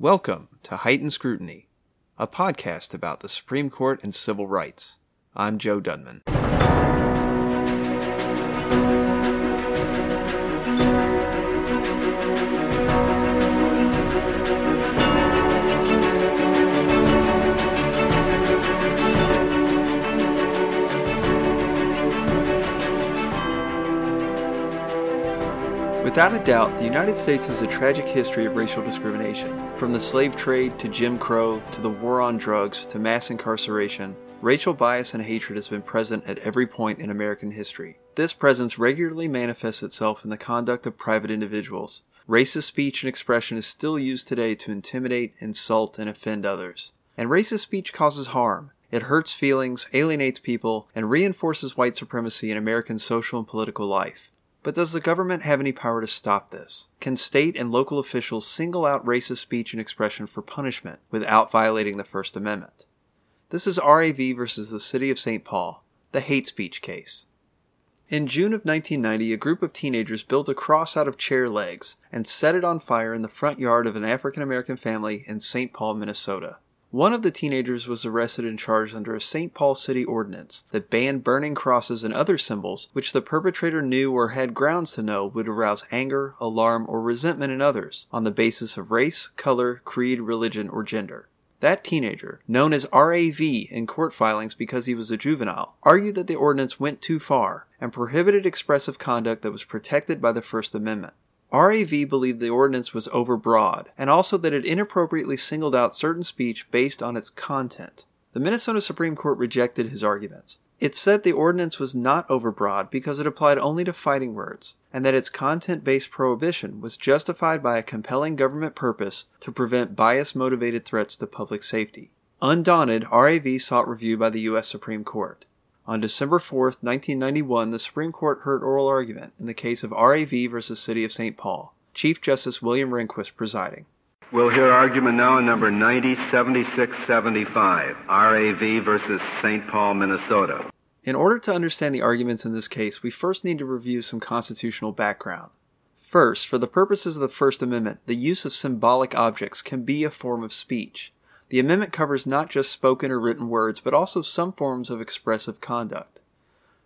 Welcome to Heightened Scrutiny, a podcast about the Supreme Court and civil rights. I'm Joe Dunman. Without a doubt, the United States has a tragic history of racial discrimination. From the slave trade to Jim Crow to the war on drugs to mass incarceration, racial bias and hatred has been present at every point in American history. This presence regularly manifests itself in the conduct of private individuals. Racist speech and expression is still used today to intimidate, insult, and offend others. And racist speech causes harm. It hurts feelings, alienates people, and reinforces white supremacy in American social and political life. But does the government have any power to stop this? Can state and local officials single out racist speech and expression for punishment without violating the First Amendment? This is RAV versus the City of St. Paul, the hate speech case. In June of 1990, a group of teenagers built a cross out of chair legs and set it on fire in the front yard of an African American family in St. Paul, Minnesota. One of the teenagers was arrested and charged under a St. Paul City ordinance that banned burning crosses and other symbols which the perpetrator knew or had grounds to know would arouse anger, alarm, or resentment in others on the basis of race, color, creed, religion, or gender. That teenager, known as RAV in court filings because he was a juvenile, argued that the ordinance went too far and prohibited expressive conduct that was protected by the First Amendment. RAV believed the ordinance was overbroad, and also that it inappropriately singled out certain speech based on its content. The Minnesota Supreme Court rejected his arguments. It said the ordinance was not overbroad because it applied only to fighting words, and that its content based prohibition was justified by a compelling government purpose to prevent bias motivated threats to public safety. Undaunted, RAV sought review by the U.S. Supreme Court. On December 4, 1991, the Supreme Court heard oral argument in the case of RAV versus City of St. Paul. Chief Justice William Rehnquist presiding. We'll hear argument now in number 907675, RAV versus St. Paul, Minnesota. In order to understand the arguments in this case, we first need to review some constitutional background. First, for the purposes of the First Amendment, the use of symbolic objects can be a form of speech. The amendment covers not just spoken or written words, but also some forms of expressive conduct.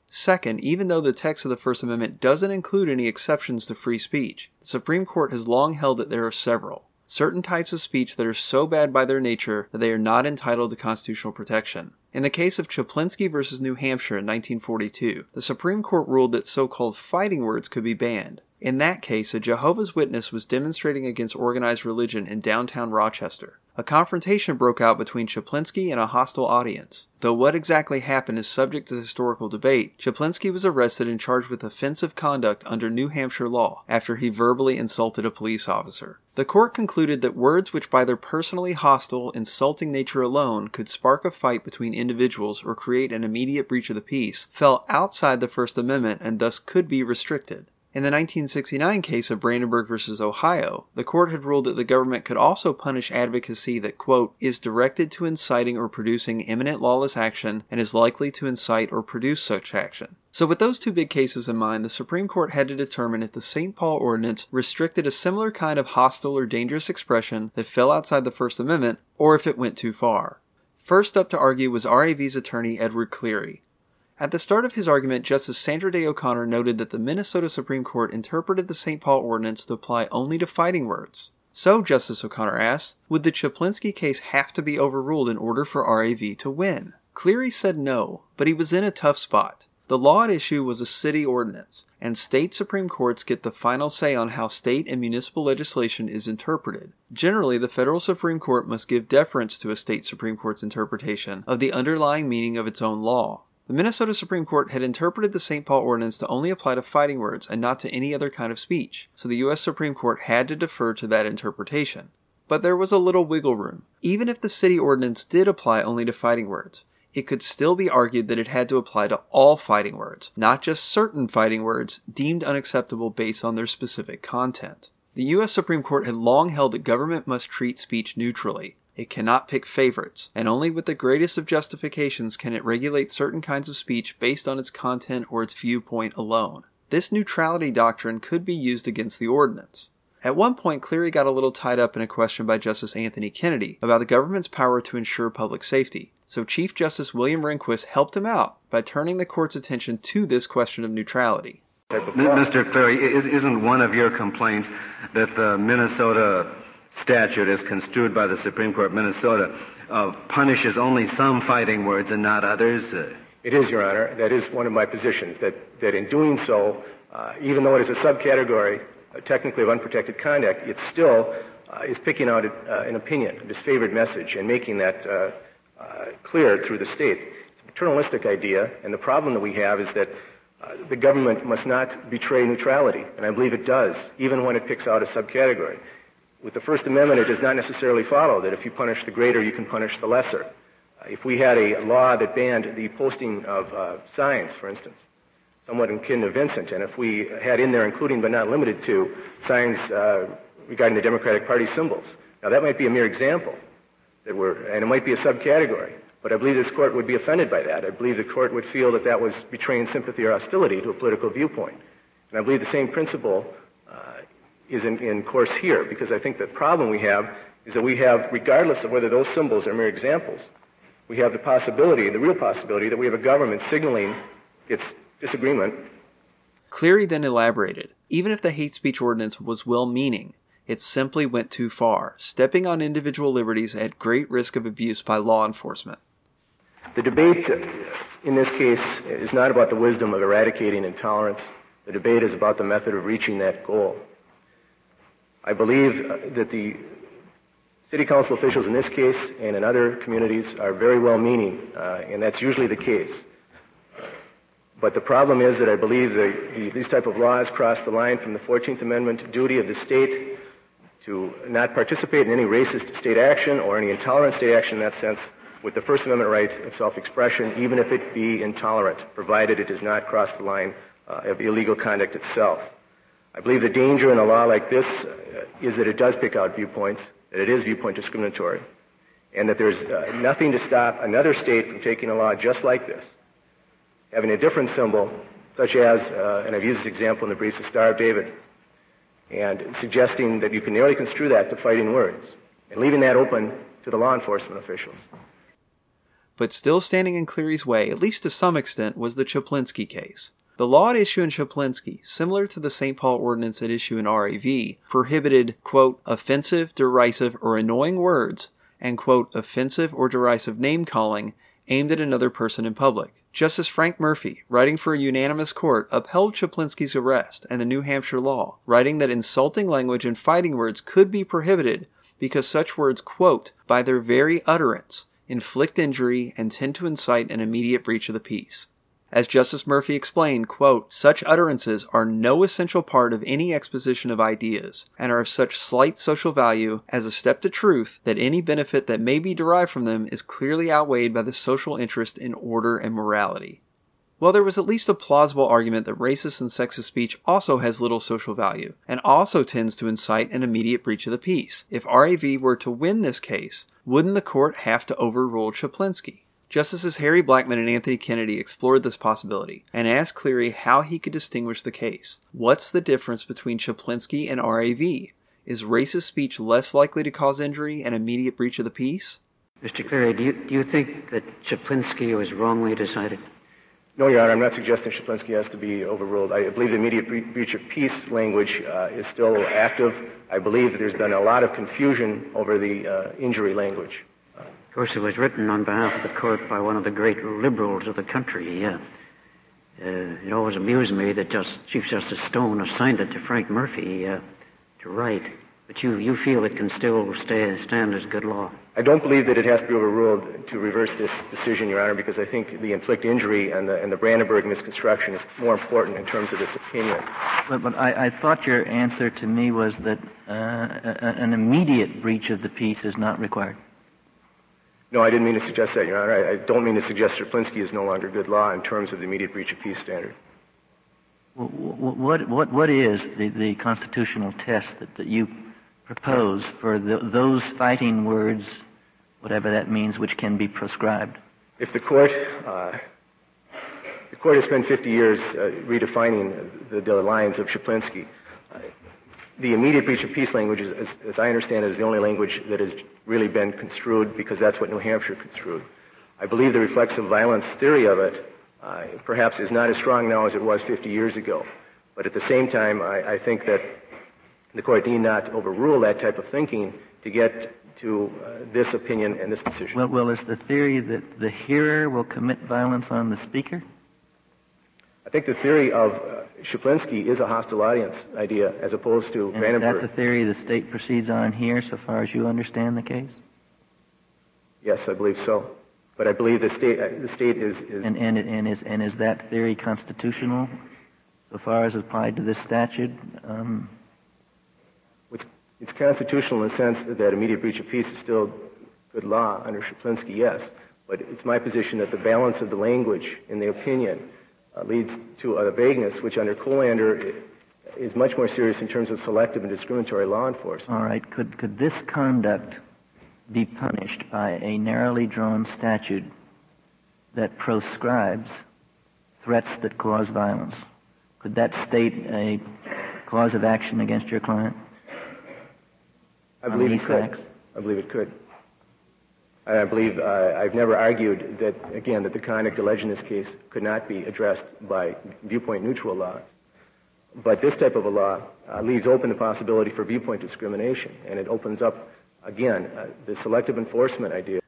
Second, even though the text of the First Amendment doesn't include any exceptions to free speech, the Supreme Court has long held that there are several. Certain types of speech that are so bad by their nature that they are not entitled to constitutional protection. In the case of Chaplinsky versus New Hampshire in 1942, the Supreme Court ruled that so-called fighting words could be banned. In that case, a Jehovah's Witness was demonstrating against organized religion in downtown Rochester. A confrontation broke out between Chaplinsky and a hostile audience. Though what exactly happened is subject to historical debate, Chaplinsky was arrested and charged with offensive conduct under New Hampshire law after he verbally insulted a police officer. The court concluded that words which by their personally hostile, insulting nature alone could spark a fight between individuals or create an immediate breach of the peace fell outside the First Amendment and thus could be restricted. In the 1969 case of Brandenburg versus Ohio, the court had ruled that the government could also punish advocacy that, quote, is directed to inciting or producing imminent lawless action and is likely to incite or produce such action. So, with those two big cases in mind, the Supreme Court had to determine if the St. Paul Ordinance restricted a similar kind of hostile or dangerous expression that fell outside the First Amendment, or if it went too far. First up to argue was RAV's attorney Edward Cleary. At the start of his argument, Justice Sandra Day O'Connor noted that the Minnesota Supreme Court interpreted the St. Paul Ordinance to apply only to fighting words. So, Justice O'Connor asked, would the Chaplinsky case have to be overruled in order for RAV to win? Cleary said no, but he was in a tough spot. The law at issue was a city ordinance, and state Supreme Courts get the final say on how state and municipal legislation is interpreted. Generally, the federal Supreme Court must give deference to a state Supreme Court's interpretation of the underlying meaning of its own law. The Minnesota Supreme Court had interpreted the St. Paul Ordinance to only apply to fighting words and not to any other kind of speech, so the U.S. Supreme Court had to defer to that interpretation. But there was a little wiggle room. Even if the city ordinance did apply only to fighting words, it could still be argued that it had to apply to all fighting words, not just certain fighting words deemed unacceptable based on their specific content. The U.S. Supreme Court had long held that government must treat speech neutrally, it cannot pick favorites, and only with the greatest of justifications can it regulate certain kinds of speech based on its content or its viewpoint alone. This neutrality doctrine could be used against the ordinance. At one point, Cleary got a little tied up in a question by Justice Anthony Kennedy about the government's power to ensure public safety. So Chief Justice William Rehnquist helped him out by turning the court's attention to this question of neutrality. Mr. Cleary, isn't one of your complaints that the Minnesota statute, as construed by the Supreme Court of Minnesota, uh, punishes only some fighting words and not others? It is, Your Honor. That is one of my positions, that, that in doing so, uh, even though it is a subcategory, uh, technically of unprotected conduct, it still uh, is picking out a, uh, an opinion, a disfavored message, and making that uh, clear through the state. It's a paternalistic idea, and the problem that we have is that the government must not betray neutrality, and I believe it does, even when it picks out a subcategory. With the First Amendment, it does not necessarily follow that if you punish the greater, you can punish the lesser. If we had a law that banned the posting of uh, signs, for instance, somewhat akin to Vincent, and if we had in there, including but not limited to, signs uh, regarding the Democratic Party symbols, now that might be a mere example, that were, and it might be a subcategory, but I believe this court would be offended by that. I believe the court would feel that that was betraying sympathy or hostility to a political viewpoint. And I believe the same principle is in, in course here, because I think the problem we have is that we have, regardless of whether those symbols are mere examples, we have the possibility, the real possibility, that we have a government signaling its disagreement. Cleary then elaborated even if the hate speech ordinance was well meaning, it simply went too far, stepping on individual liberties at great risk of abuse by law enforcement. The debate in this case is not about the wisdom of eradicating intolerance. The debate is about the method of reaching that goal. I believe that the City council officials in this case and in other communities are very well meaning, uh, and that's usually the case. But the problem is that I believe that the, these type of laws cross the line from the 14th Amendment duty of the state to not participate in any racist state action or any intolerant state action in that sense with the First Amendment right of self-expression, even if it be intolerant, provided it does not cross the line uh, of illegal conduct itself. I believe the danger in a law like this uh, is that it does pick out viewpoints that it is viewpoint discriminatory, and that there's uh, nothing to stop another state from taking a law just like this, having a different symbol, such as, uh, and I've used this example in the briefs, the Star of David, and suggesting that you can narrowly construe that to fighting words, and leaving that open to the law enforcement officials. But still standing in Cleary's way, at least to some extent, was the Chaplinsky case. The law at issue in Chaplinsky, similar to the St. Paul Ordinance at issue in RAV, prohibited, quote, offensive, derisive, or annoying words, and, quote, offensive or derisive name calling aimed at another person in public. Justice Frank Murphy, writing for a unanimous court, upheld Chaplinsky's arrest and the New Hampshire law, writing that insulting language and fighting words could be prohibited because such words, quote, by their very utterance, inflict injury and tend to incite an immediate breach of the peace. As Justice Murphy explained, quote, such utterances are no essential part of any exposition of ideas, and are of such slight social value as a step to truth that any benefit that may be derived from them is clearly outweighed by the social interest in order and morality. Well, there was at least a plausible argument that racist and sexist speech also has little social value, and also tends to incite an immediate breach of the peace. If RAV were to win this case, wouldn't the court have to overrule Chaplinsky? Justices Harry Blackmun and Anthony Kennedy explored this possibility and asked Cleary how he could distinguish the case. What's the difference between Chaplinsky and RAV? Is racist speech less likely to cause injury and immediate breach of the peace? Mr. Cleary, do you, do you think that Chaplinsky was wrongly decided? No, Your Honor, I'm not suggesting Chaplinsky has to be overruled. I believe the immediate breach of peace language uh, is still active. I believe that there's been a lot of confusion over the uh, injury language. Of course, it was written on behalf of the court by one of the great liberals of the country. Uh, uh, it always amused me that just Chief Justice Stone assigned it to Frank Murphy uh, to write. But you, you feel it can still stay, stand as good law? I don't believe that it has to be overruled to reverse this decision, Your Honor, because I think the inflict injury and the, and the Brandenburg misconstruction is more important in terms of this opinion. But, but I, I thought your answer to me was that uh, an immediate breach of the peace is not required. No, I didn't mean to suggest that, Your Honor. I, don't mean to suggest Chaplinsky is no longer good law in terms of the immediate breach of peace standard. What, what, what is the, the constitutional test that, that you propose for the, those fighting words, whatever that means, which can be proscribed? If the court, uh, the court has spent 50 years uh, redefining the, the, lines of Chaplinsky, uh, the immediate breach of peace language, is, as, as I understand it, is the only language that has really been construed because that's what New Hampshire construed. I believe the reflexive violence theory of it uh, perhaps is not as strong now as it was 50 years ago. But at the same time, I, I think that the court need not overrule that type of thinking to get to uh, this opinion and this decision. Well, well, is the theory that the hearer will commit violence on the speaker? I think the theory of uh, Chaplinsky is a hostile audience idea as opposed to and Brandenburg. Is that the theory the state proceeds on here so far as you understand the case? Yes, I believe so. But I believe the state, uh, the state is, is and, and, and, is, and is that theory constitutional so far as applied to this statute? Um, it's, constitutional in the sense that immediate breach of peace is still good law under Chaplinsky, yes. But it's my position that the balance of the language in the opinion uh, leads to a vagueness which under Kolender is much more serious in terms of selective and discriminatory law enforcement. All right. Could, could this conduct be punished by a narrowly drawn statute that proscribes threats that cause violence? Could that state a cause of action against your client? I believe it could. Facts? I believe it could. I believe I've never argued that, again, that the conduct alleged in this case could not be addressed by viewpoint neutral laws. But this type of a law uh, leaves open the possibility for viewpoint discrimination, and it opens up, again, uh, the selective enforcement idea.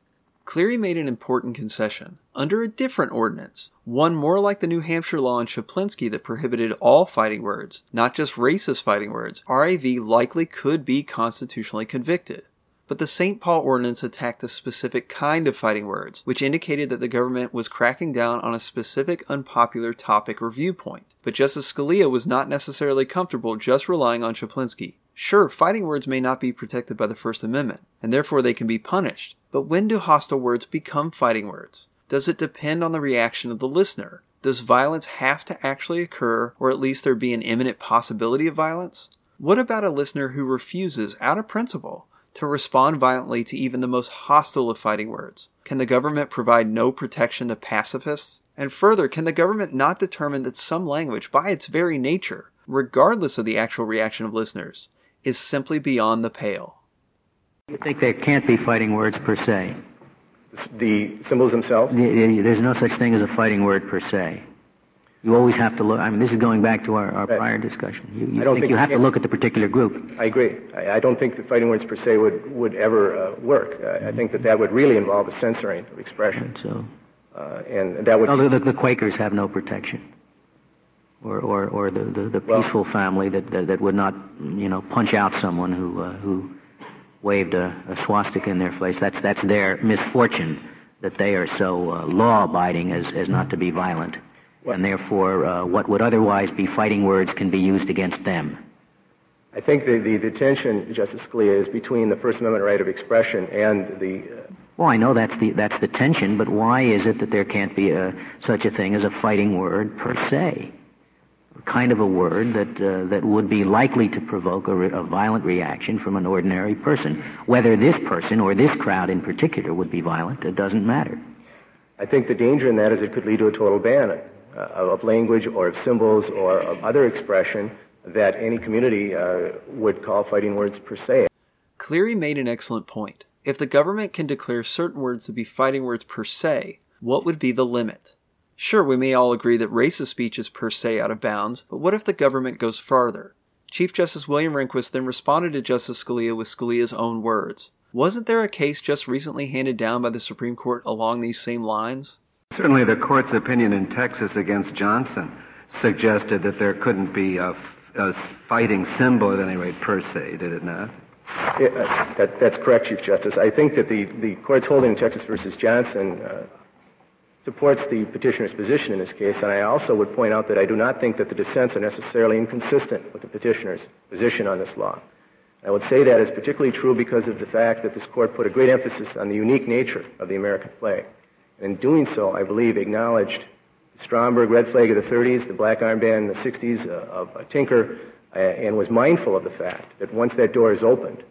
Cleary made an important concession. Under a different ordinance, one more like the New Hampshire law in Chaplinsky that prohibited all fighting words, not just racist fighting words, RAV likely could be constitutionally convicted. But the St. Paul Ordinance attacked a specific kind of fighting words, which indicated that the government was cracking down on a specific unpopular topic or viewpoint. But Justice Scalia was not necessarily comfortable just relying on Chaplinsky. Sure, fighting words may not be protected by the First Amendment, and therefore they can be punished. But when do hostile words become fighting words? Does it depend on the reaction of the listener? Does violence have to actually occur, or at least there be an imminent possibility of violence? What about a listener who refuses, out of principle, to respond violently to even the most hostile of fighting words? Can the government provide no protection to pacifists? And further, can the government not determine that some language, by its very nature, regardless of the actual reaction of listeners, is simply beyond the pale? You think there can't be fighting words per se? The symbols themselves? There's no such thing as a fighting word per se. You always have to look. I mean, this is going back to our, our right. prior discussion. You, you I don't think, think you have to look at the particular group. I agree. I, I don't think the fighting words per se would would ever uh, work. I, I, think that that would really involve a censoring of expression. And so, uh, and that would. No, the, the, Quakers have no protection. Or, or, or the, the, the peaceful well, family that, that, that would not, you know, punch out someone who uh, who waved a, a swastika in their face. That's that's their misfortune that they are so uh, law-abiding as as not to be violent and therefore uh, what would otherwise be fighting words can be used against them. I think the, the, the tension, Justice Scalia, is between the First Amendment right of expression and the. Uh, well, I know that's the that's the tension, but why is it that there can't be a, such a thing as a fighting word per se? A kind of a word that uh, that would be likely to provoke a, re- a, violent reaction from an ordinary person. Whether this person or this crowd in particular would be violent, it doesn't matter. I think the danger in that is it could lead to a total ban uh, of language or of symbols or of other expression that any community uh, would call fighting words per se. Cleary made an excellent point. If the government can declare certain words to be fighting words per se, what would be the limit? Sure, we may all agree that racist speech is per se out of bounds, but what if the government goes farther? Chief Justice William Rehnquist then responded to Justice Scalia with Scalia's own words. Wasn't there a case just recently handed down by the Supreme Court along these same lines? Certainly, the court's opinion in Texas against Johnson suggested that there couldn't be a, a fighting symbol at any rate per se, did it not? Yeah, uh, that, that's correct, Chief Justice. I think that the, the court's holding in Texas versus Johnson uh, supports the petitioner's position in this case, and I also would point out that I do not think that the dissents are necessarily inconsistent with the petitioner's position on this law. I would say that is particularly true because of the fact that this court put a great emphasis on the unique nature of the American flag. And in doing so, I believe acknowledged Stromberg red flag of the 30s, the black armband in the 60s uh, of uh, Tinker, uh, and was mindful of the fact that once that door is opened,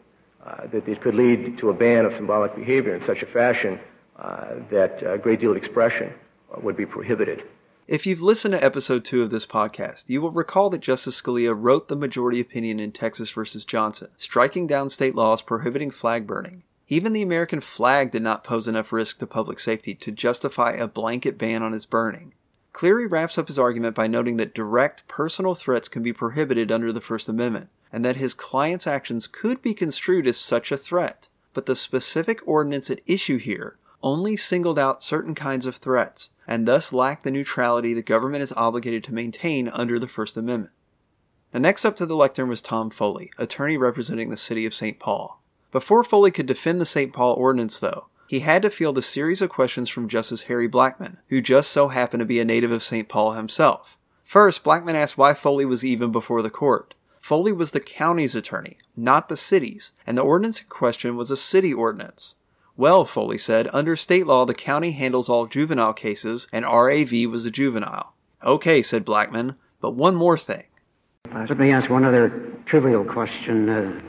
uh, that it could lead to a ban of symbolic behavior in such a fashion uh, that a great deal of expression uh, would be prohibited. If you've listened to episode 2 of this podcast, you will recall that Justice Scalia wrote the majority opinion in Texas versus Johnson, striking down state laws prohibiting flag burning. Even the American flag did not pose enough risk to public safety to justify a blanket ban on its burning. Cleary wraps up his argument by noting that direct personal threats can be prohibited under the First Amendment, and that his client's actions could be construed as such a threat. But the specific ordinance at issue here only singled out certain kinds of threats, and thus lacked the neutrality the government is obligated to maintain under the First Amendment. Now, next up to the lectern was Tom Foley, attorney representing the city of St. Paul. Before Foley could defend the St. Paul Ordinance, though, he had to field a series of questions from Justice Harry Blackmun, who just so happened to be a native of St. Paul himself. First, Blackmun asked why Foley was even before the court. Foley was the county's attorney, not the city's, and the ordinance in question was a city ordinance. Well, Foley said, under state law, the county handles all juvenile cases, and RAV was a juvenile. Okay, said Blackmun, but one more thing. Let me ask one other trivial question. Uh,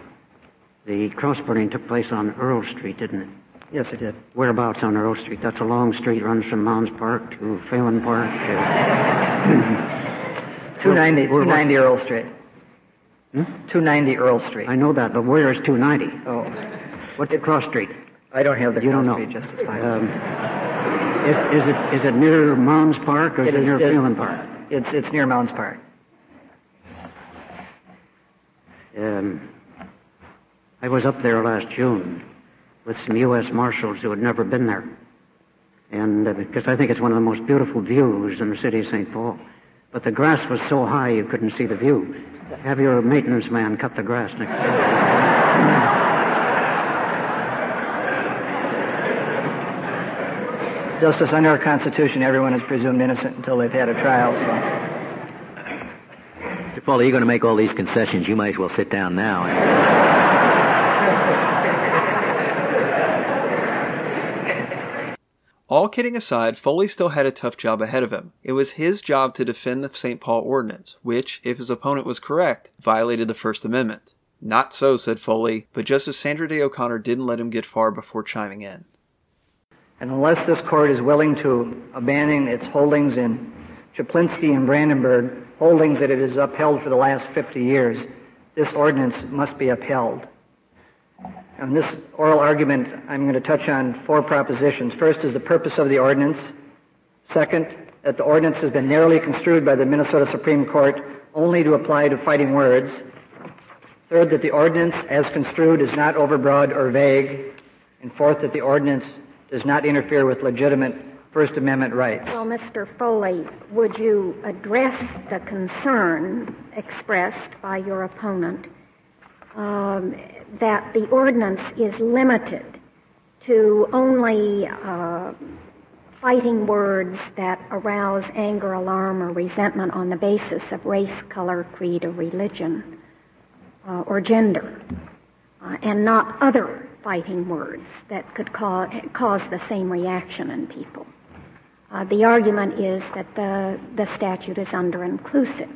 the cross burning took place on Earl Street, didn't it? Yes, it did. Whereabouts on Earl Street? That's a long street, runs from Mounds Park to Phalen Park. Uh, 290, 290 Earl Street. Hmm? 290 Earl Street. I know that, but where is 290? Oh, What's the cross street? I don't have the You don't know. street, Justice. Um, is, is it is it near Mounds Park or is it, is- near it- Phalen Park? It's, it's near Mounds Park. Um, I was up there last June with some U.S. Marshals who had never been there. And uh, because I think it's one of the most beautiful views in the city of St. Paul. But the grass was so high you couldn't see the view. Have your maintenance man cut the grass next year. Justice, under our Constitution, everyone is presumed innocent until they've had a trial, so. Mr. Foley, you're going to make all these concessions. You might as well sit down now. All kidding aside, Foley still had a tough job ahead of him. It was his job to defend the St. Paul Ordinance, which, if his opponent was correct, violated the First Amendment. Not so, said Foley, but Justice Sandra Day O'Connor didn't let him get far before chiming in. And unless this court is willing to abandon its holdings in Chaplinsky and Brandenburg, holdings that it has upheld for the last 50 years, this ordinance must be upheld. In this oral argument, I'm going to touch on four propositions. First is the purpose of the ordinance. Second, that the ordinance has been narrowly construed by the Minnesota Supreme Court only to apply to fighting words. Third, that the ordinance, as construed, is not overbroad or vague. And fourth, that the ordinance does not interfere with legitimate First Amendment rights. Well, Mr. Foley, would you address the concern expressed by your opponent um, that the ordinance is limited to only uh, fighting words that arouse anger, alarm, or resentment on the basis of race, color, creed, or religion, uh, or gender, uh, and not other fighting words that could cause, the same reaction in people? Uh, the argument is that the, the statute is under-inclusive.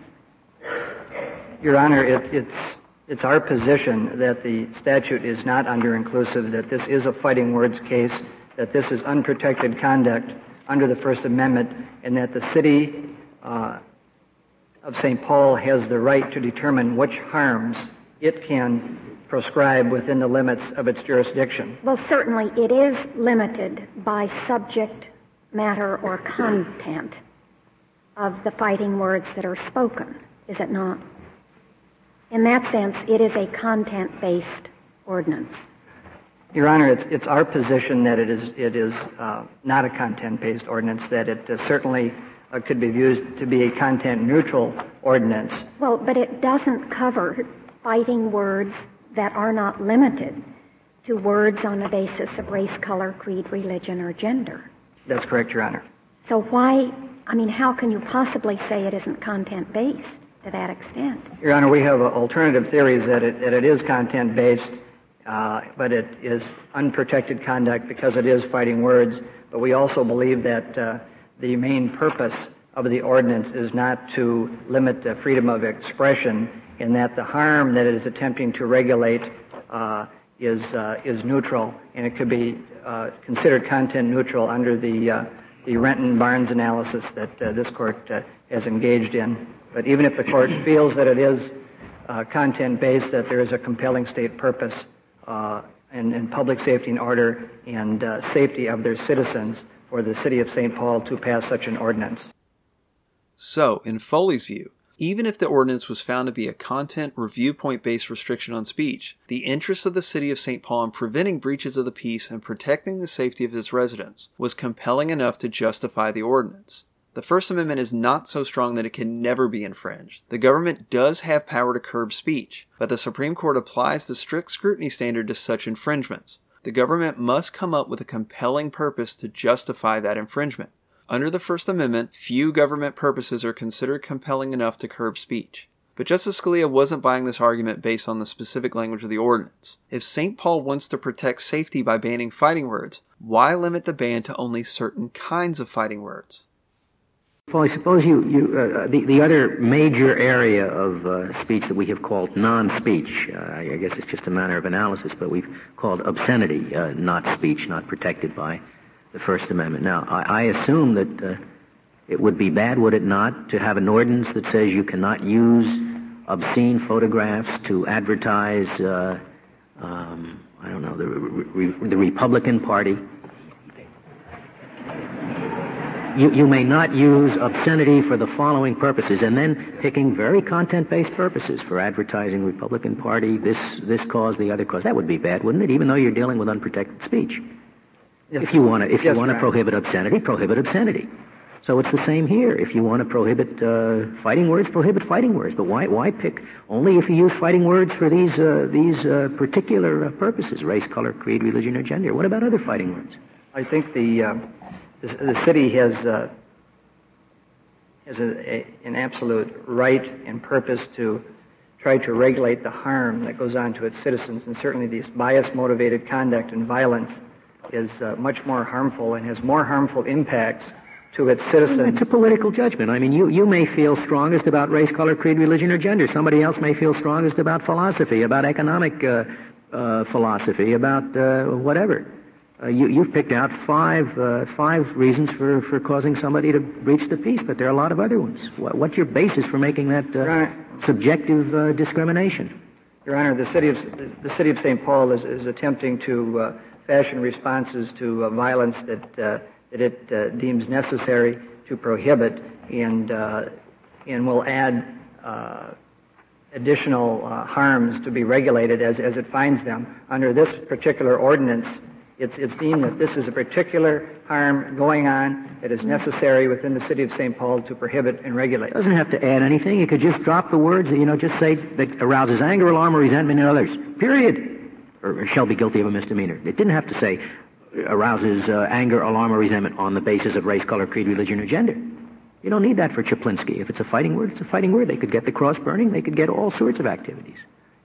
Your Honor, it, it's, it's our position that the statute is not under-inclusive, that this is a fighting words case, that this is unprotected conduct under the First Amendment, and that the city uh, of St. Paul has the right to determine which harms it can proscribe within the limits of its jurisdiction. Well, certainly it is limited by subject matter or content of the fighting words that are spoken, is it not? In that sense, it is a content-based ordinance. Your Honor, it's, it's our position that it is, it is uh, not a content-based ordinance, that it uh, certainly uh, could be viewed to be a content-neutral ordinance. Well, but it doesn't cover fighting words that are not limited to words on the basis of race, color, creed, religion, or gender. That's correct, Your Honor. So why, I mean, how can you possibly say it isn't content-based to that extent? Your Honor, we have alternative theories that it, that it is content-based, uh, but it is unprotected conduct because it is fighting words. But we also believe that uh, the main purpose of the ordinance is not to limit the freedom of expression, in that the harm that it is attempting to regulate uh, is uh, is neutral, and it could be uh, considered content neutral under the uh, the Renton Barnes analysis that this court has engaged in. But even if the court feels that it is uh, content based, that there is a compelling state purpose uh, and, and, public safety and order and uh, safety of their citizens for the city of St. Paul to pass such an ordinance. So, in Foley's view, even if the ordinance was found to be a content or viewpoint based restriction on speech, the interest of the city of St. Paul in preventing breaches of the peace and protecting the safety of its residents was compelling enough to justify the ordinance. The First Amendment is not so strong that it can never be infringed. The government does have power to curb speech, but the Supreme Court applies the strict scrutiny standard to such infringements. The government must come up with a compelling purpose to justify that infringement. Under the First Amendment, few government purposes are considered compelling enough to curb speech. But Justice Scalia wasn't buying this argument based on the specific language of the ordinance. If St. Paul wants to protect safety by banning fighting words, why limit the ban to only certain kinds of fighting words? Well, I suppose you, you uh, the, the other major area of uh, speech that we have called non-speech, uh, I guess it's just a matter of analysis, but we've called obscenity uh, not speech, not protected by the First Amendment. Now, I, I assume that uh, it would be bad, would it not, to have an ordinance that says you cannot use obscene photographs to advertise, uh, um, I don't know, the, the Republican Party. You, you may not use obscenity for the following purposes, and then picking very content-based purposes for advertising Republican Party, this this cause, the other cause. That would be bad, wouldn't it? Even though you're dealing with unprotected speech. Yes. If you want to, if yes, you want to prohibit obscenity, prohibit obscenity. So it's the same here. If you want to prohibit uh, fighting words, prohibit fighting words. But why why pick only if you use fighting words for these uh, these uh, particular uh, purposes: race, color, creed, religion, or gender? What about other fighting words? I think the uh, the, the, city has uh, has a, a, an absolute right and purpose to try to regulate the harm that goes on to its citizens, and certainly this bias motivated conduct and violence is uh, much more harmful and has more harmful impacts to its citizens. It's a political judgment. I mean, you, you may feel strongest about race, color, creed, religion, or gender. Somebody else may feel strongest about philosophy, about economic uh, uh, philosophy, about uh, whatever. Uh, you, you've picked out five, uh, five reasons for, for causing somebody to breach the peace, but there are a lot of other ones. What, what's your basis for making that subjective discrimination? Your Honor, the city of the city of St. Paul is, is attempting to fashion responses to uh, violence that, uh, that it uh, deems necessary to prohibit and, and will add additional harms to be regulated as, as it finds them. Under this particular ordinance, it's, it's deemed that this is a particular harm going on that is necessary within the city of St. Paul to prohibit and regulate. It doesn't have to add anything. You could just drop the words, you know, just say that arouses anger, alarm, or resentment in others. Period or shall be guilty of a misdemeanor. It didn't have to say arouses uh, anger, alarm, or resentment on the basis of race, color, creed, religion, or gender. You don't need that for Chaplinsky. If it's a fighting word, it's a fighting word. They could get the cross burning. They could get all sorts of activities.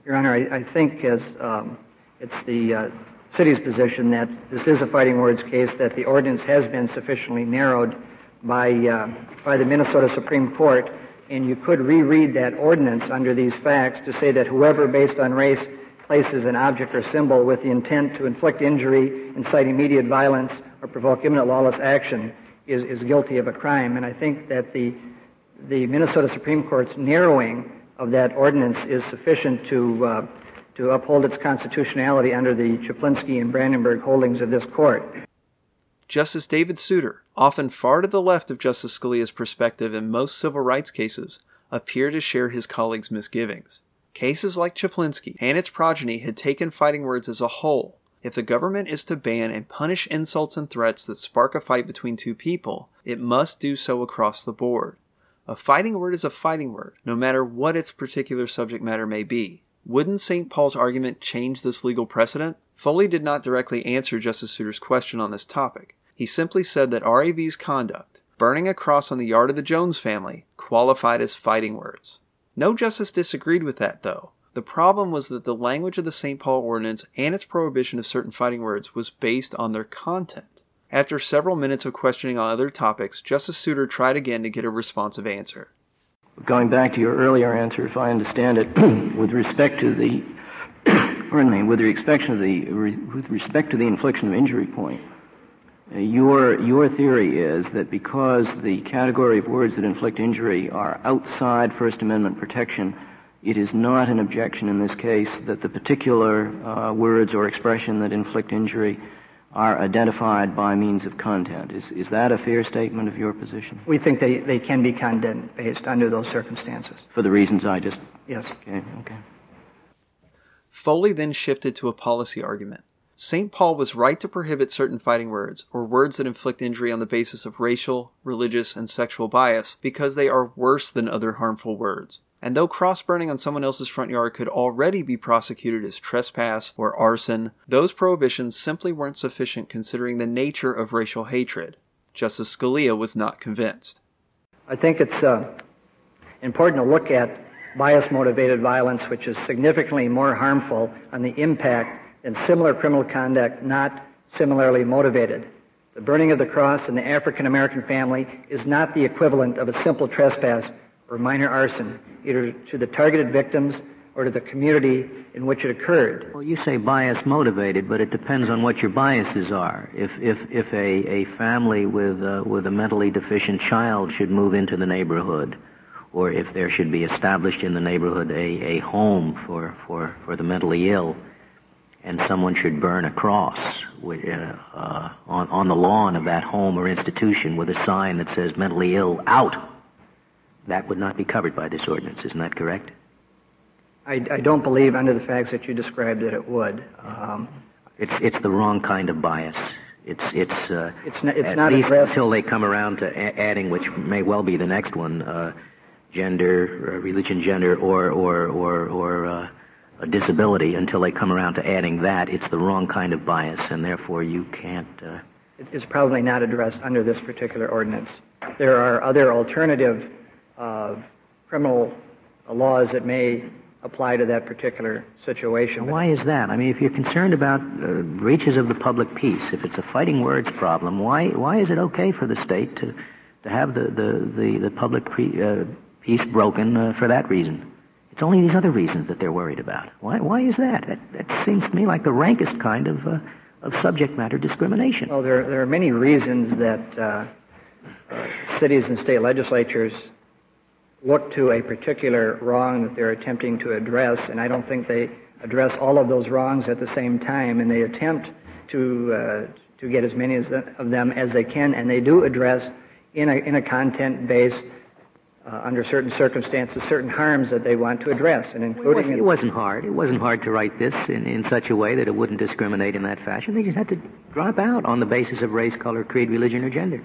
Your Honor, I, I think as um, it's the uh, city's position that this is a fighting words case, that the ordinance has been sufficiently narrowed by uh, by the Minnesota Supreme Court, and you could reread that ordinance under these facts to say that whoever, based on race, places an object or symbol with the intent to inflict injury, incite immediate violence, or provoke imminent lawless action is, is guilty of a crime. And I think that the, the Minnesota Supreme Court's narrowing of that ordinance is sufficient to, uh, to uphold its constitutionality under the Chaplinsky and Brandenburg holdings of this court. Justice David Souter, often far to the left of Justice Scalia's perspective in most civil rights cases, appear to share his colleagues' misgivings. Cases like Chaplinsky and its progeny had taken fighting words as a whole. If the government is to ban and punish insults and threats that spark a fight between two people, it must do so across the board. A fighting word is a fighting word, no matter what its particular subject matter may be. Wouldn't St. Paul's argument change this legal precedent? Foley did not directly answer Justice Souter's question on this topic. He simply said that RAV's conduct, burning a cross on the yard of the Jones family, qualified as fighting words. No justice disagreed with that, though. The problem was that the language of the St. Paul Ordinance and its prohibition of certain fighting words was based on their content. After several minutes of questioning on other topics, Justice Souter tried again to get a responsive answer. Going back to your earlier answer, if I understand it, with respect to the, pardon me, with respect to the, with respect to the infliction of injury point, Uh, your, your theory is that because the category of words that inflict injury are outside First Amendment protection, it is not an objection in this case that the particular uh, words or expression that inflict injury are identified by means of content. Is, is that a fair statement of your position? We think they, they can be content based under those circumstances. For the reasons I just. Yes. Okay, okay. Foley then shifted to a policy argument. St. Paul was right to prohibit certain fighting words, or words that inflict injury on the basis of racial, religious, and sexual bias, because they are worse than other harmful words. And though cross burning on someone else's front yard could already be prosecuted as trespass or arson, those prohibitions simply weren't sufficient considering the nature of racial hatred. Justice Scalia was not convinced. I think it's uh, important to look at bias motivated violence, which is significantly more harmful on the impact than similar criminal conduct not similarly motivated. The burning of the cross in the African American family is not the equivalent of a simple trespass or minor arson, either to the targeted victims or to the community in which it occurred. Well, you say bias motivated, but it depends on what your biases are. If if if a, a family with uh, with a mentally deficient child should move into the neighborhood, or if there should be established in the neighborhood a, a home for, for, for the mentally ill, and someone should burn a cross with, uh, uh, on, on the lawn of that home or institution with a sign that says mentally ill out, that would not be covered by this ordinance. Isn't that correct? I, I don't believe, under the facts that you described, that it would. Um, it's it's the wrong kind of bias. It's it's uh, it's, not, it's at not least addressed. until they come around to a- adding, which may well be the next one, uh, gender, uh, religion, gender, or or or or uh, a disability until they come around to adding that, it's the wrong kind of bias, and therefore you can't. Uh... It's probably not addressed under this particular ordinance. There are other alternative uh, criminal laws that may apply to that particular situation. Why is that? I mean, if you're concerned about uh, breaches of the public peace, if it's a fighting words problem, why why is it okay for the state to to have the the the, the public pre, uh, peace broken uh, for that reason? It's only these other reasons that they're worried about. Why, why is that? that? That seems to me like the rankest kind of, uh, of subject matter discrimination. Well, there, there are many reasons that uh, uh, cities and state legislatures look to a particular wrong that they're attempting to address, and I don't think they address all of those wrongs at the same time, and they attempt to, uh, to get as many as the, of them as they can, and they do address in a, in a content-based uh, under certain circumstances, certain harms that they want to address, and including. It, wasn't, it wasn't hard. It wasn't hard to write this in, in such a way that it wouldn't discriminate in that fashion. They just had to drop out on the basis of race, color, creed, religion, or gender.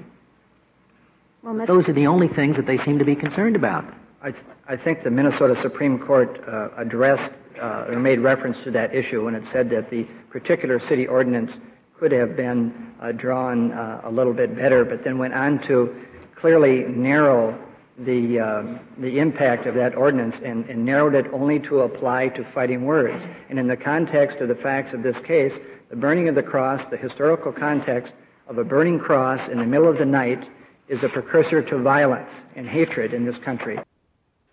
Well, Those are the only things that they seem to be concerned about. I, th- I think the Minnesota Supreme Court uh, addressed uh, or made reference to that issue when it said that the particular city ordinance could have been uh, drawn uh, a little bit better, but then went on to clearly narrow the, um, the impact of that ordinance and, and narrowed it only to apply to fighting words. And in the context of the facts of this case, the burning of the cross, the historical context of a burning cross in the middle of the night, is a precursor to violence and hatred in this country.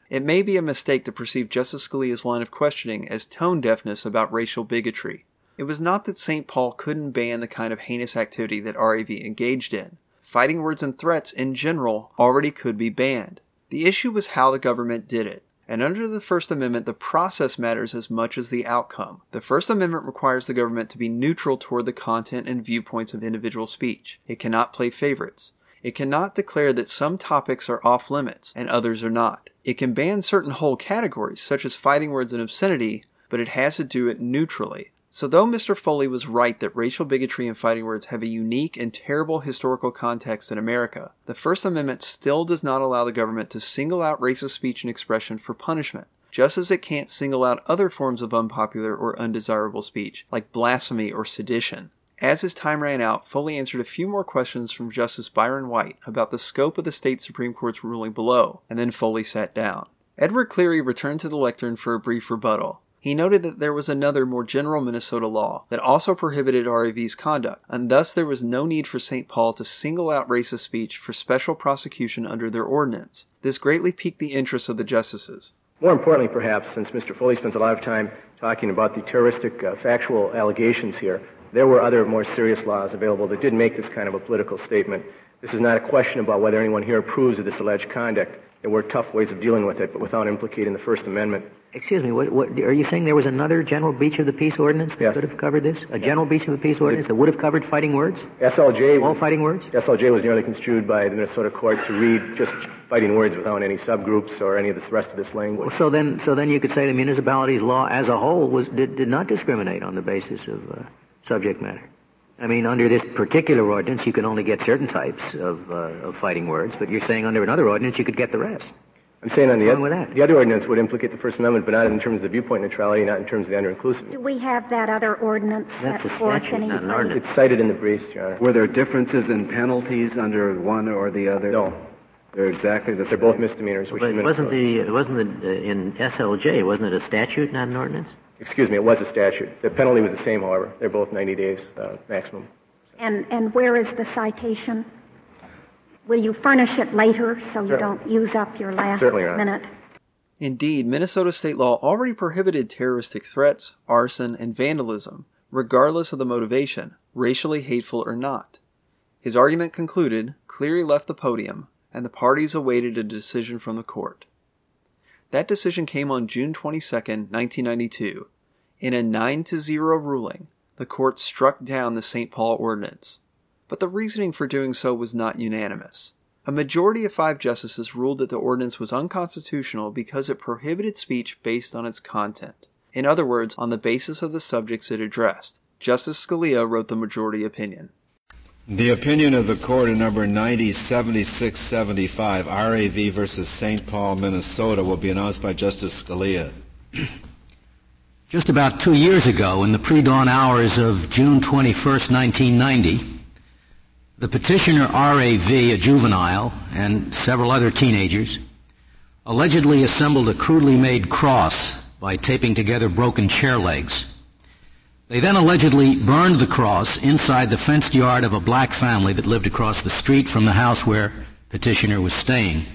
It may be a mistake to perceive Justice Scalia's line of questioning as tone deafness about racial bigotry. It was not that St. Paul couldn't ban the kind of heinous activity that RAV engaged in fighting words and threats in general already could be banned. The issue was how the government did it. And under the First Amendment, the process matters as much as the outcome. The First Amendment requires the government to be neutral toward the content and viewpoints of individual speech. It cannot play favorites. It cannot declare that some topics are off limits and others are not. It can ban certain whole categories, such as fighting words and obscenity, but it has to do it neutrally. So, though Mr. Foley was right that racial bigotry and fighting words have a unique and terrible historical context in America, the First Amendment still does not allow the government to single out racist speech and expression for punishment, just as it can't single out other forms of unpopular or undesirable speech, like blasphemy or sedition. As his time ran out, Foley answered a few more questions from Justice Byron White about the scope of the state Supreme Court's ruling below, and then Foley sat down. Edward Cleary returned to the lectern for a brief rebuttal. He noted that there was another more general Minnesota law that also prohibited RAV's conduct, and thus there was no need for St. Paul to single out racist speech for special prosecution under their ordinance. This greatly piqued the interest of the justices. More importantly, perhaps, since Mr. Foley spends a lot of time talking about the terroristic uh, factual allegations here, There were other more serious laws available that did make this kind of a political statement. This is not a question about whether anyone here approves of this alleged conduct. There were tough ways of dealing with it, but without implicating the First Amendment. Excuse me, what, what, are you saying there was another general breach of the peace ordinance that Yes. could have covered this? A general breach of the peace ordinance that would have covered fighting words? SLJ All was, fighting words? SLJ was nearly construed by the Minnesota court to read just fighting words without any subgroups or any of the rest of this language. Well, so then, so then you could say the municipality's law as a whole was did, did not discriminate on the basis of uh, subject matter. I mean, under this particular ordinance, you can only get certain types of, uh, of fighting words, but you're saying under another ordinance you could get the rest. I'm saying on the, Wrong oth- with that? the other ordinance would implicate the First Amendment, but not in terms of the viewpoint neutrality, not in terms of the under-inclusive. Do we have that other ordinance That's set a forth statute, any not an ordinance. It's cited in the briefs, Your Honor. Were there differences in penalties under one or the other? No, They're exactly the they're both misdemeanors. Which But it wasn't Minnesota- the, it wasn't the, uh, in SLJ, wasn't it a statute, not an ordinance? Excuse me, it was a statute. The penalty was the same, however. They're both 90 days uh, maximum. And, and where is the citation? Will you furnish it later so you don't use up your last Certainly, Your Honor. minute? Indeed, Minnesota state law already prohibited terroristic threats, arson, and vandalism, regardless of the motivation, racially hateful or not. His argument concluded, Cleary left the podium, and the parties awaited a decision from the court. That decision came on June 22, 1992. In a 9 to 0 ruling, the court struck down the St. Paul Ordinance. But the reasoning for doing so was not unanimous. A majority of five justices ruled that the ordinance was unconstitutional because it prohibited speech based on its content. In other words, on the basis of the subjects it addressed. Justice Scalia wrote the majority opinion. The opinion of the court in number 907675, RAV versus St. Paul, Minnesota, will be announced by Justice Scalia. Just about two years ago, in the pre-dawn hours of June 21st, 1990, the petitioner RAV, a juvenile, and several other teenagers, allegedly assembled a crudely made cross by taping together broken chair legs. They then allegedly burned the cross inside the fenced yard of a black family that lived across the street from the house where petitioner was staying.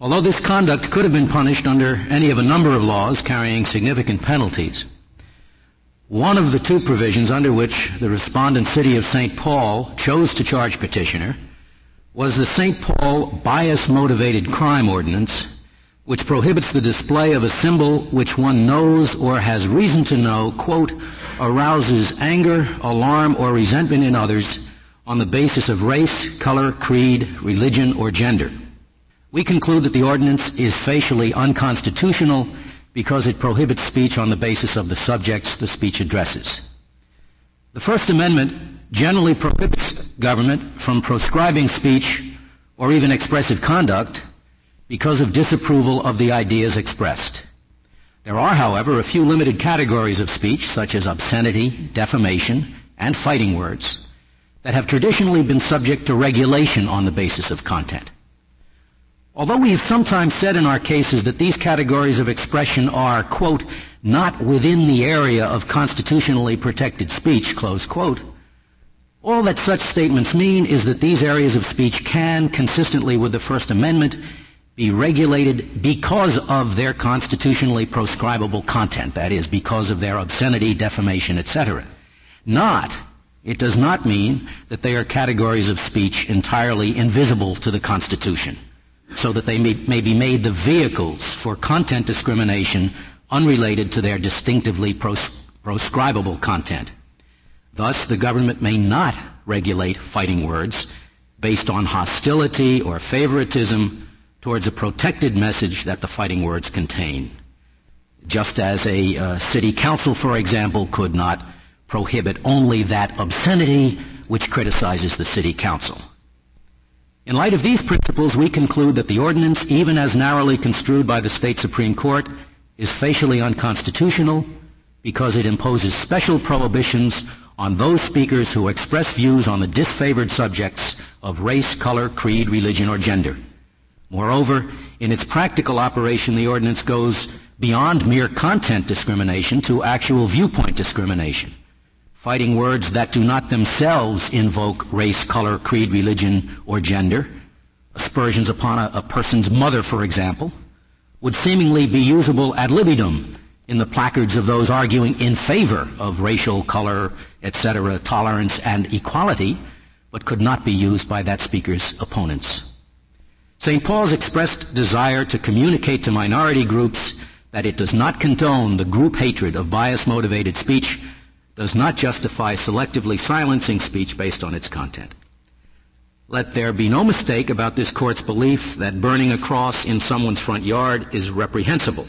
Although this conduct could have been punished under any of a number of laws carrying significant penalties, one of the two provisions under which the respondent city of St. Paul chose to charge petitioner was the St. Paul bias motivated crime ordinance, which prohibits the display of a symbol which one knows or has reason to know, quote, arouses anger, alarm, or resentment in others on the basis of race, color, creed, religion, or gender. We conclude that the ordinance is facially unconstitutional because it prohibits speech on the basis of the subjects the speech addresses. The First Amendment generally prohibits government from proscribing speech or even expressive conduct because of disapproval of the ideas expressed. There are, however, a few limited categories of speech, such as obscenity, defamation, and fighting words, that have traditionally been subject to regulation on the basis of content. Although we have sometimes said in our cases that these categories of expression are, quote, not within the area of constitutionally protected speech, close quote, all that such statements mean is that these areas of speech can, consistently with the First Amendment, be regulated because of their constitutionally proscribable content, that is, because of their obscenity, defamation, etc. Not, it does not mean that they are categories of speech entirely invisible to the Constitution so that they may, may, be made the vehicles for content discrimination unrelated to their distinctively pros- proscribable content. Thus, the government may not regulate fighting words based on hostility or favoritism towards a protected message that the fighting words contain. Just as a uh, city council, for example, could not prohibit only that obscenity which criticizes the city council. In light of these principles, we conclude that the ordinance, even as narrowly construed by the state Supreme Court, is facially unconstitutional because it imposes special prohibitions on those speakers who express views on the disfavored subjects of race, color, creed, religion, or gender. Moreover, in its practical operation, the ordinance goes beyond mere content discrimination to actual viewpoint discrimination fighting words that do not themselves invoke race, color, creed, religion, or gender, aspersions upon a, a, person's mother, for example, would seemingly be usable ad libitum in the placards of those arguing in favor of racial, color, etc., tolerance, and equality, but could not be used by that speaker's opponents. St. Paul's expressed desire to communicate to minority groups that it does not condone the group hatred of bias motivated speech does not justify selectively silencing speech based on its content. Let there be no mistake about this court's belief that burning a cross in someone's front yard is reprehensible.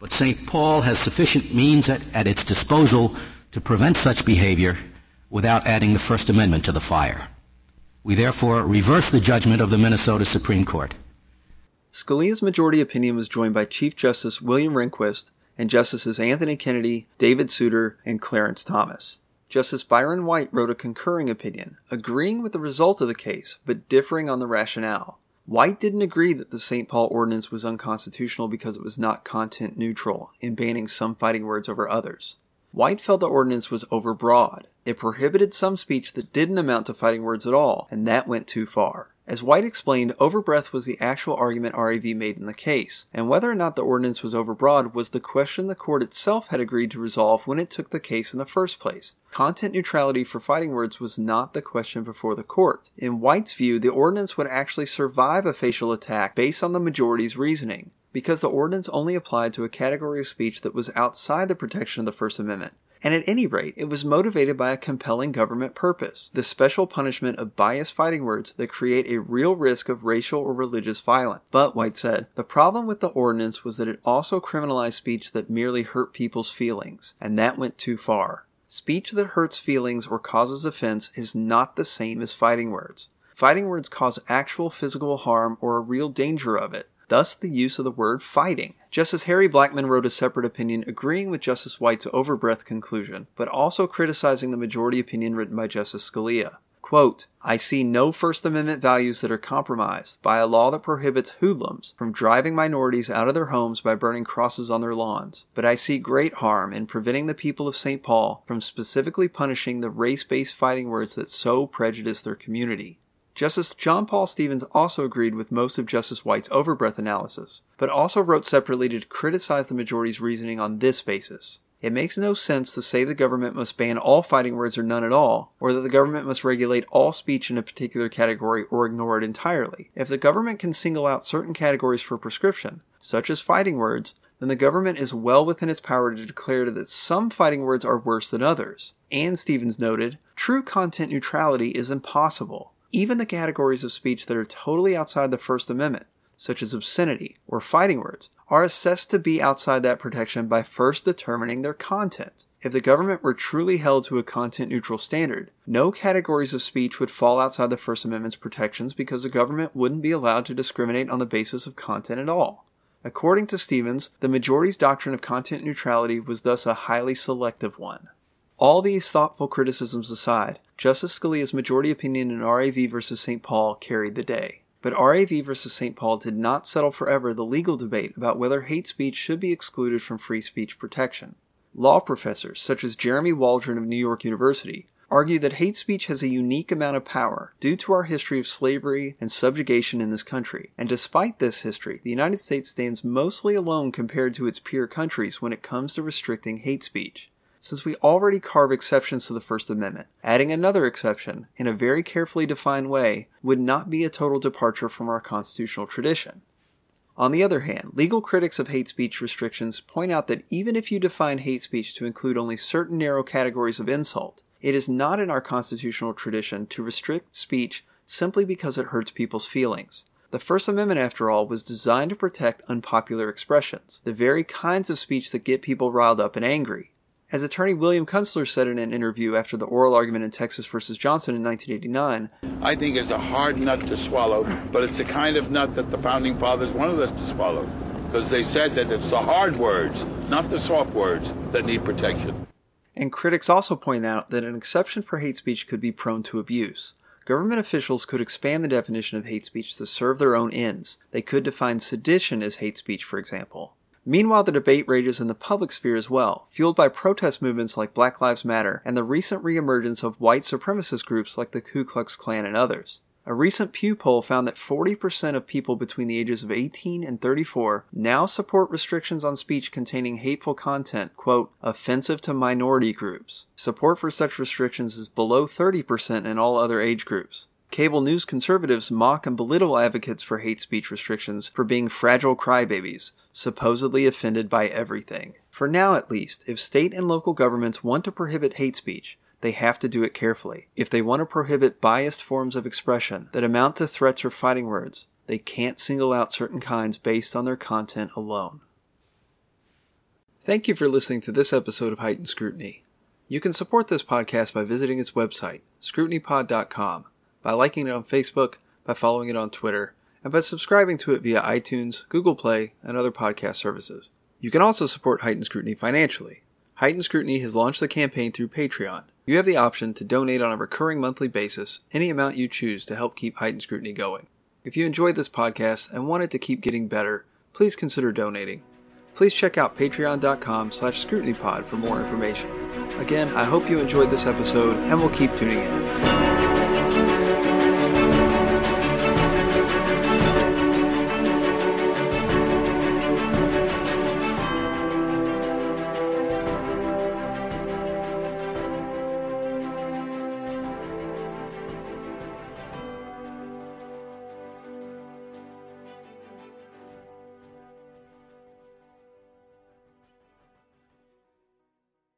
But St. Paul has sufficient means at, at, its disposal to prevent such behavior without adding the First Amendment to the fire. We therefore reverse the judgment of the Minnesota Supreme Court. Scalia's majority opinion was joined by Chief Justice William Rehnquist and Justices Anthony Kennedy, David Souter, and Clarence Thomas. Justice Byron White wrote a concurring opinion, agreeing with the result of the case, but differing on the rationale. White didn't agree that the St. Paul Ordinance was unconstitutional because it was not content neutral in banning some fighting words over others. White felt the ordinance was overbroad. It prohibited some speech that didn't amount to fighting words at all, and that went too far. As White explained, overbreadth was the actual argument RAV made in the case, and whether or not the ordinance was overbroad was the question the court itself had agreed to resolve when it took the case in the first place. Content neutrality for fighting words was not the question before the court. In White's view, the ordinance would actually survive a facial attack based on the majority's reasoning, because the ordinance only applied to a category of speech that was outside the protection of the First Amendment and at any rate, it was motivated by a compelling government purpose the special punishment of biased fighting words that create a real risk of racial or religious violence. But, White said, the problem with the ordinance was that it also criminalized speech that merely hurt people's feelings, and that went too far. Speech that hurts feelings or causes offense is not the same as fighting words. Fighting words cause actual physical harm or a real danger of it thus the use of the word fighting. Justice Harry Blackmun wrote a separate opinion agreeing with Justice White's overbreadth conclusion, but also criticizing the majority opinion written by Justice Scalia. Quote, I see no First Amendment values that are compromised by a law that prohibits hoodlums from driving minorities out of their homes by burning crosses on their lawns, but I see great harm in preventing the people of St. Paul from specifically punishing the race based fighting words that so prejudice their community. Justice John Paul Stevens also agreed with most of Justice White's overbreadth analysis, but also wrote separately to criticize the majority's reasoning on this basis. It makes no sense to say the government must ban all fighting words or none at all, or that the government must regulate all speech in a particular category or ignore it entirely. If the government can single out certain categories for prescription, such as fighting words, then the government is well within its power to declare that some fighting words are worse than others. And Stevens noted, true content neutrality is impossible. Even the categories of speech that are totally outside the First Amendment, such as obscenity or fighting words, are assessed to be outside that protection by first determining their content. If the government were truly held to a content neutral standard, no categories of speech would fall outside the First Amendment's protections because the government wouldn't be allowed to discriminate on the basis of content at all. According to Stevens, the majority's doctrine of content neutrality was thus a highly selective one. All these thoughtful criticisms aside, Justice Scalia's majority opinion in RAV v. St. Paul carried the day. But RAV v. St. Paul did not settle forever the legal debate about whether hate speech should be excluded from free speech protection. Law professors, such as Jeremy Waldron of New York University, argue that hate speech has a unique amount of power due to our history of slavery and subjugation in this country. And despite this history, the United States stands mostly alone compared to its peer countries when it comes to restricting hate speech since we already carve exceptions to the First Amendment. Adding another exception, in a very carefully defined way, would not be a total departure from our constitutional tradition. On the other hand, legal critics of hate speech restrictions point out that even if you define hate speech to include only certain narrow categories of insult, it is not in our constitutional tradition to restrict speech simply because it hurts people's feelings. The First Amendment, after all, was designed to protect unpopular expressions, the very kinds of speech that get people riled up and angry. As attorney William Kunstler said in an interview after the oral argument in Texas versus Johnson in 1989, I think it's a hard nut to swallow, but it's the kind of nut that the founding fathers wanted us to swallow because they said that it's the hard words, not the soft words, that need protection. And critics also point out that an exception for hate speech could be prone to abuse. Government officials could expand the definition of hate speech to serve their own ends. They could define sedition as hate speech, for example. Meanwhile, the debate rages in the public sphere as well, fueled by protest movements like Black Lives Matter and the recent reemergence of white supremacist groups like the Ku Klux Klan and others. A recent Pew poll found that 40% of people between the ages of 18 and 34 now support restrictions on speech containing hateful content, quote, offensive to minority groups. Support for such restrictions is below 30% in all other age groups. Cable news conservatives mock and belittle advocates for hate speech restrictions for being fragile crybabies, supposedly offended by everything. For now, at least, if state and local governments want to prohibit hate speech, they have to do it carefully. If they want to prohibit biased forms of expression that amount to threats or fighting words, they can't single out certain kinds based on their content alone. Thank you for listening to this episode of Heightened Scrutiny. You can support this podcast by visiting its website, scrutinypod.com, by liking it on Facebook, by following it on Twitter, and by subscribing to it via iTunes, Google Play, and other podcast services. You can also support Heightened Scrutiny financially. Heightened Scrutiny has launched the campaign through Patreon. You have the option to donate on a recurring monthly basis any amount you choose to help keep Heightened Scrutiny going. If you enjoyed this podcast and want it to keep getting better, please consider donating. Please check out patreon.com slash scrutinypod for more information. Again, I hope you enjoyed this episode and we will keep tuning in.